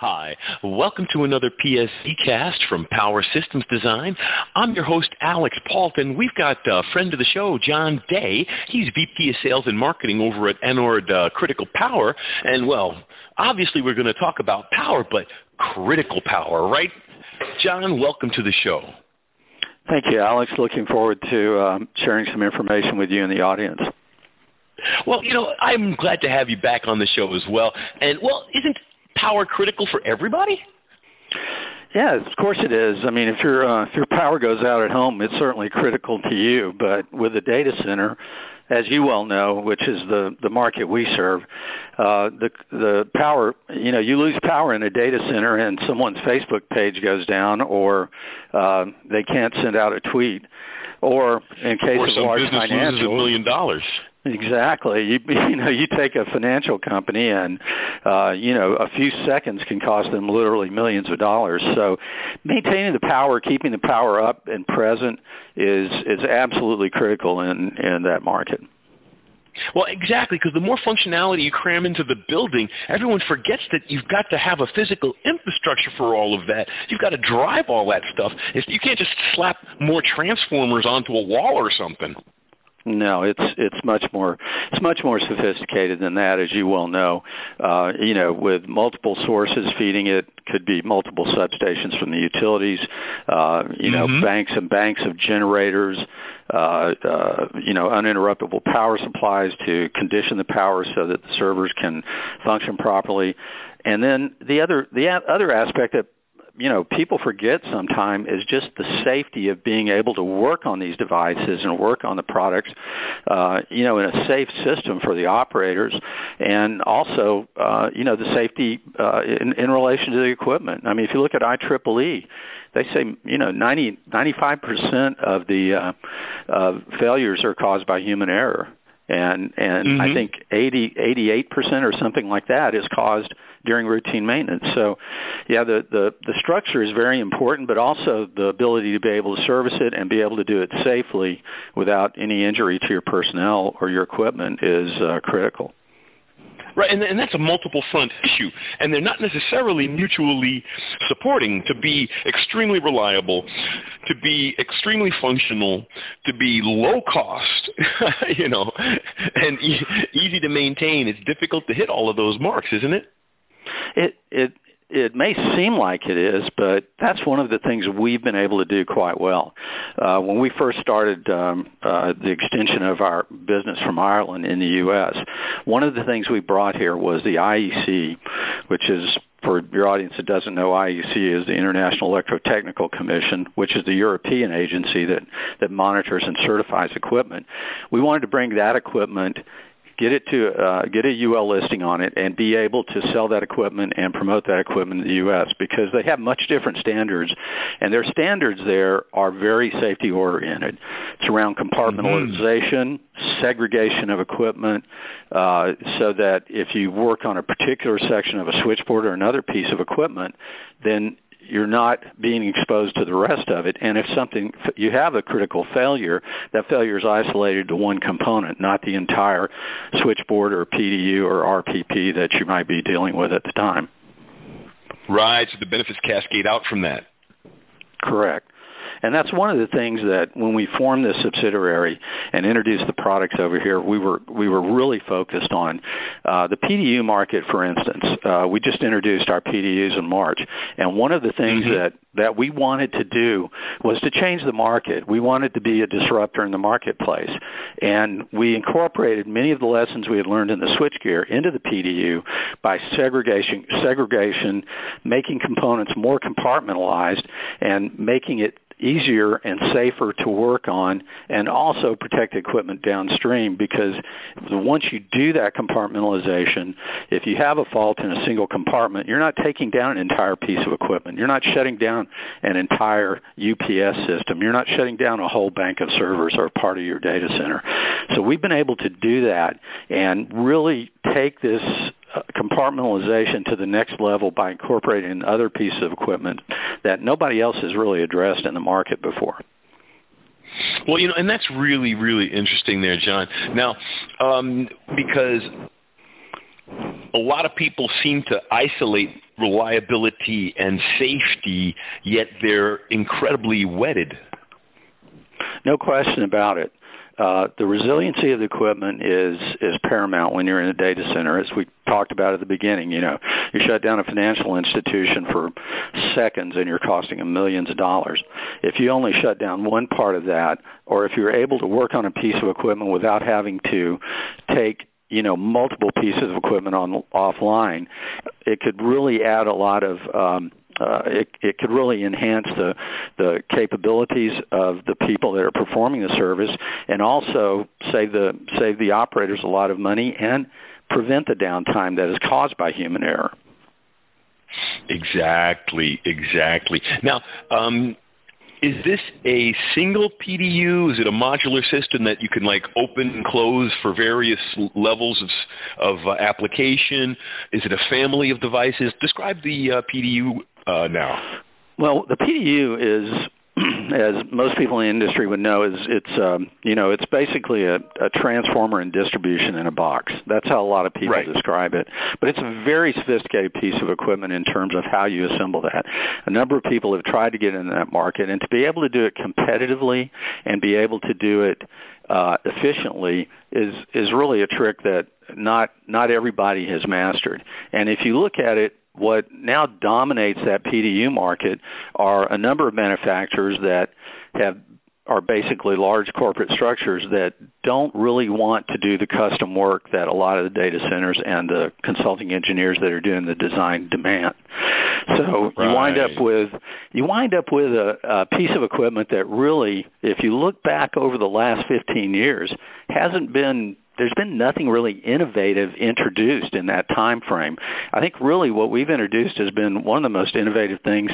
Hi, welcome to another PSE cast from Power Systems Design. I'm your host, Alex Paulton. We've got a friend of the show, John Day. He's VP of Sales and Marketing over at Anord uh, Critical Power. And, well, obviously we're going to talk about power, but critical power, right? John, welcome to the show. Thank you, Alex. Looking forward to um, sharing some information with you and the audience. Well, you know, I'm glad to have you back on the show as well. And, well, isn't power critical for everybody? Yeah, of course it is. I mean, if your uh, if your power goes out at home, it's certainly critical to you. But with a data center, as you well know, which is the the market we serve, uh, the the power you know you lose power in a data center and someone's Facebook page goes down, or uh, they can't send out a tweet, or in case or of large business financials, loses a million dollars. Exactly. You, you know, you take a financial company, and uh, you know, a few seconds can cost them literally millions of dollars. So, maintaining the power, keeping the power up and present, is is absolutely critical in in that market. Well, exactly, because the more functionality you cram into the building, everyone forgets that you've got to have a physical infrastructure for all of that. You've got to drive all that stuff. You can't just slap more transformers onto a wall or something. No, it's it's much more it's much more sophisticated than that, as you well know. Uh, you know, with multiple sources feeding it, could be multiple substations from the utilities. Uh, you know, Mhm. banks and banks of generators. Uh, uh, you know, uninterruptible power supplies to condition the power so that the servers can function properly. And then the other the a- other aspect that you know people forget sometime is just the safety of being able to work on these devices and work on the products uh, you know in a safe system for the operators and also uh, you know the safety uh, in, in relation to the equipment. I mean if you look at IEEE they say you know 90 95% of the uh, uh, failures are caused by human error and and Mhm. I think 80 88% or something like that is caused during routine maintenance. So, yeah, the the the structure is very important, but also the ability to be able to service it and be able to do it safely without any injury to your personnel or your equipment is uh, critical. Right, and, and that's a multiple front issue, and they're not necessarily mutually supporting to be extremely reliable, to be extremely functional, to be low cost, you know, and e- easy to maintain. It's difficult to hit all of those marks, isn't it? It it it may seem like it is, but that's one of the things we've been able to do quite well. Uh, when we first started um, uh, the extension of our business from Ireland in the U.S., one of the things we brought here was the IEC, which is for your audience that doesn't know, IEC is the International Electrotechnical Commission, which is the European agency that, that monitors and certifies equipment. We wanted to bring that equipment get it to uh, get a UL listing on it and be able to sell that equipment and promote that equipment in the U.S. because they have much different standards, and their standards there are very safety oriented. It's around compartmentalization, segregation of equipment, uh, so that if you work on a particular section of a switchboard or another piece of equipment, then you're not being exposed to the rest of it. And if something you have a critical failure, that failure is isolated to one component, not the entire switchboard or PDU or RPP that you might be dealing with at the time. Right, so the benefits cascade out from that. Correct. And that's one of the things that when we formed this subsidiary and introduced the products over here, we were we were really focused on uh, the PDU market. For instance, uh, we just introduced our PDUs in March, and one of the things Mhm. that that we wanted to do was to change the market. We wanted to be a disruptor in the marketplace, and we incorporated many of the lessons we had learned in the switchgear into the PDU by segregation, segregation, making components more compartmentalized, and making it easier and safer to work on and also protect equipment downstream because once you do that compartmentalization, if you have a fault in a single compartment, you're not taking down an entire piece of equipment. You're not shutting down an entire UPS system. You're not shutting down a whole bank of servers or part of your data center. So we've been able to do that and really take this compartmentalization to the next level by incorporating other pieces of equipment that nobody else has really addressed in the market before. Well, you know, and that's really, really interesting there, John. Now, um, because a lot of people seem to isolate reliability and safety, yet they're incredibly wedded. No question about it. Uh, the resiliency of the equipment is is paramount when you're in a data center. As we talked about at the beginning, you know, you shut down a financial institution for seconds and you're costing them millions of dollars. If you only shut down one part of that, or if you're able to work on a piece of equipment without having to take you know multiple pieces of equipment on offline, it could really add a lot of um, uh, it, it could really enhance the the capabilities of the people that are performing the service, and also save the save the operators a lot of money and prevent the downtime that is caused by human error. Exactly, exactly. Now, um, is this a single PDU? Is it a modular system that you can like open and close for various levels of, of uh, application? Is it a family of devices? Describe the uh, PDU uh, now. Well, the PDU is as most people in the industry would know, is it's um, you know it's basically a, a transformer and distribution in a box. That's how a lot of people right. describe it. But it's a very sophisticated piece of equipment in terms of how you assemble that. A number of people have tried to get into that market, and to be able to do it competitively and be able to do it uh, efficiently is is really a trick that not not everybody has mastered. And if you look at it what now dominates that PDU market are a number of manufacturers that have are basically large corporate structures that don't really want to do the custom work that a lot of the data centers and the consulting engineers that are doing the design demand. So right. you wind up with you wind up with a, a piece of equipment that really, if you look back over the last 15 years, hasn't been there's been nothing really innovative introduced in that time frame. I think really what we've introduced has been one of the most innovative things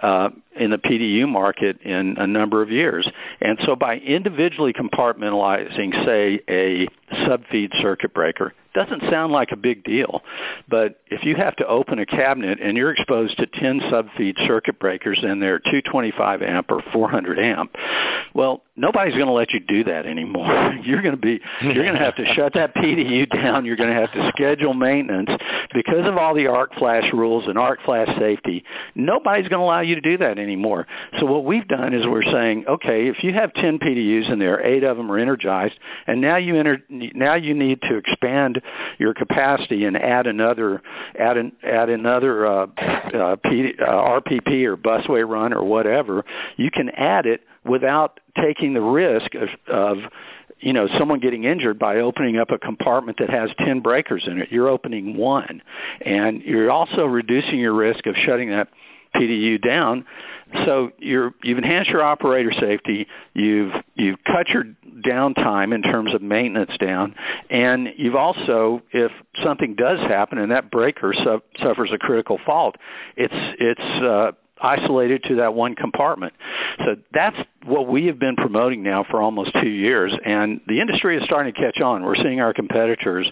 uh, in the PDU market in a number of years. And so by individually compartmentalizing, say, a subfeed circuit breaker, doesn't sound like a big deal, but if you have to open a cabinet and you're exposed to 10 subfeed circuit breakers and they're 225 amp or 400 amp, well, nobody's going to let you do that anymore. You're going to be you're going to have to shut that PDU down. You're going to have to schedule maintenance because of all the arc flash rules and arc flash safety. Nobody's going to allow you to do that anymore. So what we've done is we're saying, okay, if you have 10 PDUs and there 8 of them are energized and now you enter, now you need to expand your capacity and add another add an, add another uh, uh, P, uh, RPP or busway run or whatever, you can add it without taking the risk of, of you know someone getting injured by opening up a compartment that has 10 breakers in it you're opening one and you're also reducing your risk of shutting that PDU down. So you're, you've enhanced your operator safety, you've, you've cut your downtime in terms of maintenance down, and you've also, if something does happen and that breaker su- suffers a critical fault, it's, it's uh, isolated to that one compartment. So that's what we have been promoting now for almost two years, and the industry is starting to catch on. We're seeing our competitors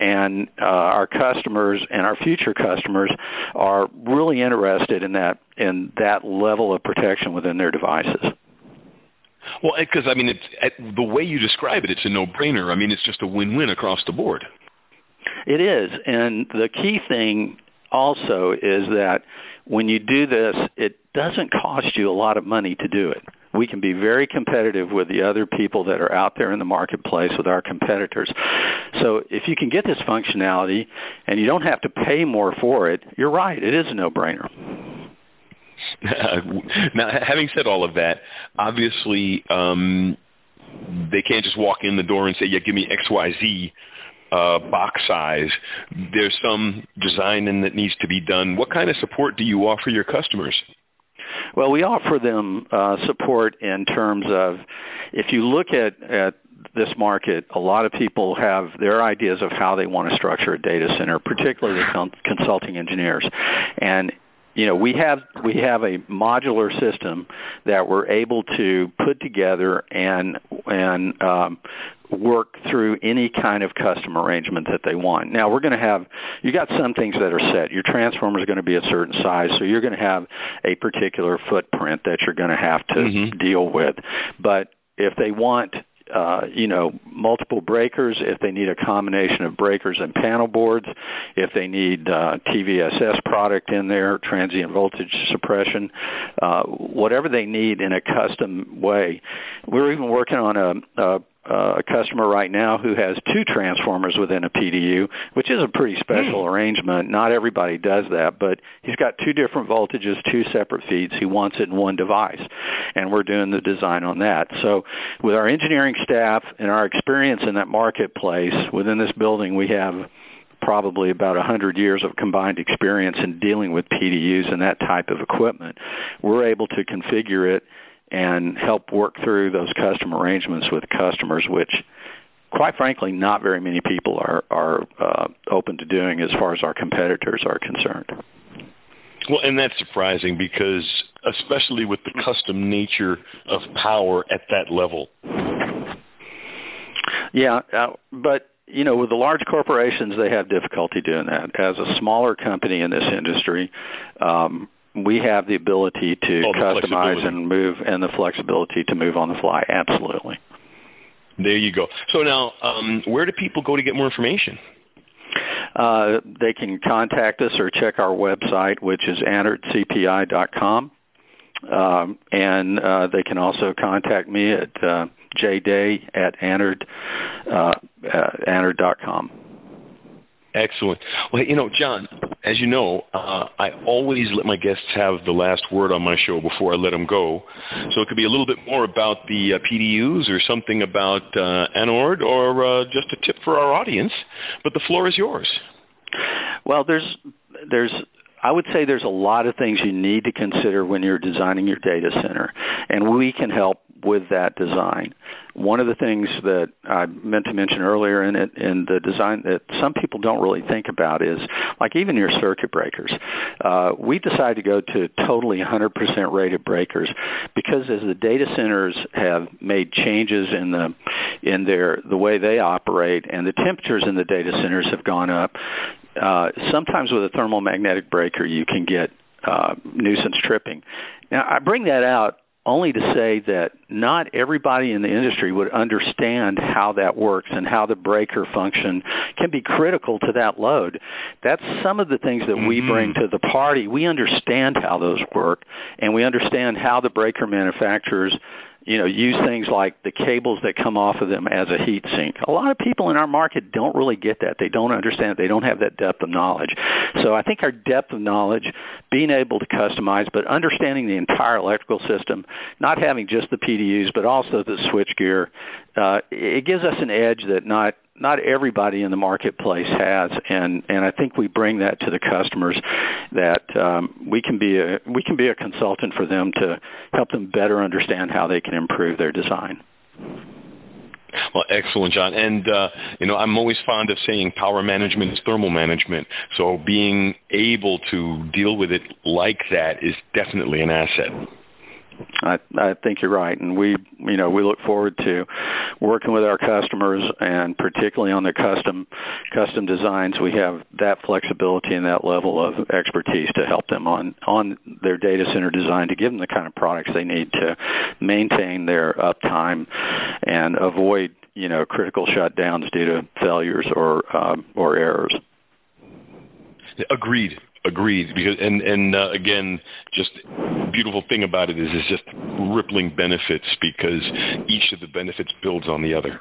and uh, our customers and our future customers are really interested in that in that level of protection within their devices. Well, because I mean, it's the way you describe it, it's a no-brainer. I mean, it's just a win-win across the board. It is, and the key thing also is that when you do this, it doesn't cost you a lot of money to do it. We can be very competitive with the other people that are out there in the marketplace with our competitors. So if you can get this functionality and you don't have to pay more for it, you're right, it is a no-brainer. now, having said all of that, obviously um, they can't just walk in the door and say, "Yeah, give me X, Y, Z." uh, box size. There's some designing that needs to be done. What kind of support do you offer your customers? Well, we offer them uh, support in terms of if you look at, at this market, a lot of people have their ideas of how they want to structure a data center, particularly the consulting engineers. And you know we have we have a modular system that we're able to put together and and um, work through any kind of custom arrangement that they want. Now we're going to have you got some things that are set. Your transformer is going to be a certain size, so you're going to have a particular footprint that you're going to have to mm-hmm. deal with. But if they want uh, you know, multiple breakers, if they need a combination of breakers and panel boards, if they need uh, TVSS product in there, transient voltage suppression, uh, whatever they need in a custom way. We're even working on a, a uh, a customer right now who has two transformers within a PDU, which is a pretty special mm. arrangement. Not everybody does that, but he's got two different voltages, two separate feeds. He wants it in one device, and we're doing the design on that. So with our engineering staff and our experience in that marketplace within this building, we have probably about 100 years of combined experience in dealing with PDUs and that type of equipment. We're able to configure it and help work through those custom arrangements with customers, which quite frankly not very many people are, are uh, open to doing as far as our competitors are concerned. Well, and that's surprising because especially with the custom nature of power at that level. Yeah, uh, but you know, with the large corporations, they have difficulty doing that. As a smaller company in this industry, um, we have the ability to oh, customize and move and the flexibility to move on the fly. Absolutely. There you go. So now, um, where do people go to get more information? Uh, they can contact us or check our website, which is anordcpi.com. Um, and uh, they can also contact me at uh, jday at anord, uh, uh, anord.com. Excellent. Well, you know, John, as you know, uh, I always let my guests have the last word on my show before I let them go. So it could be a little bit more about the uh, PDUs or something about uh, or uh, just a tip for our audience. But the floor is yours. Well, there's there's I would say there's a lot of things you need to consider when you're designing your data center, and we can help with that design. One of the things that I meant to mention earlier in it in the design that some people don't really think about is like even your circuit breakers. Uh, we decided to go to totally 100% rated breakers because as the data centers have made changes in the in their the way they operate and the temperatures in the data centers have gone up, uh, sometimes with a thermomagnetic breaker you can get uh, nuisance tripping. Now I bring that out only to say that not everybody in the industry would understand how that works and how the breaker function can be critical to that load. That's some of the things that mm-hmm. we bring to the party. We understand how those work and we understand how the breaker manufacturers you know, use things like the cables that come off of them as a heat sink. A lot of people in our market don't really get that. They don't understand it. They don't have that depth of knowledge. So I think our depth of knowledge, being able to customize, but understanding the entire electrical system, not having just the PDUs, but also the switchgear, uh, it gives us an edge that not not everybody in the marketplace has, and and I think we bring that to the customers that um, we can be a we can be a consultant for them to help them better understand how they can improve their design. Well, excellent, John. And uh, you know, I'm always fond of saying power management is thermal management. So being able to deal with it like that is definitely an asset. I, I think you're right, and we, you know, we look forward to working with our customers, and particularly on the custom custom designs, we have that flexibility and that level of expertise to help them on on their data center design to give them the kind of products they need to maintain their uptime and avoid, you know, critical shutdowns due to failures or um, or errors. Agreed. Agreed. Because and and uh, again, just beautiful thing about it is it's just rippling benefits because each of the benefits builds on the other.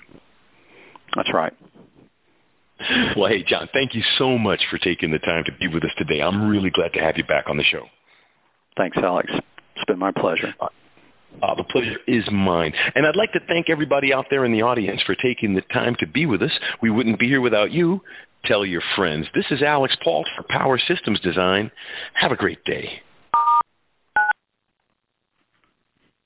That's right. Well, hey, John, thank you so much for taking the time to be with us today. I'm really glad to have you back on the show. Thanks, Alex. It's been my pleasure. Uh, the pleasure is mine. And I'd like to thank everybody out there in the audience for taking the time to be with us. We wouldn't be here without you. Tell your friends. This is Alex Pault for Power Systems Design. Have a great day.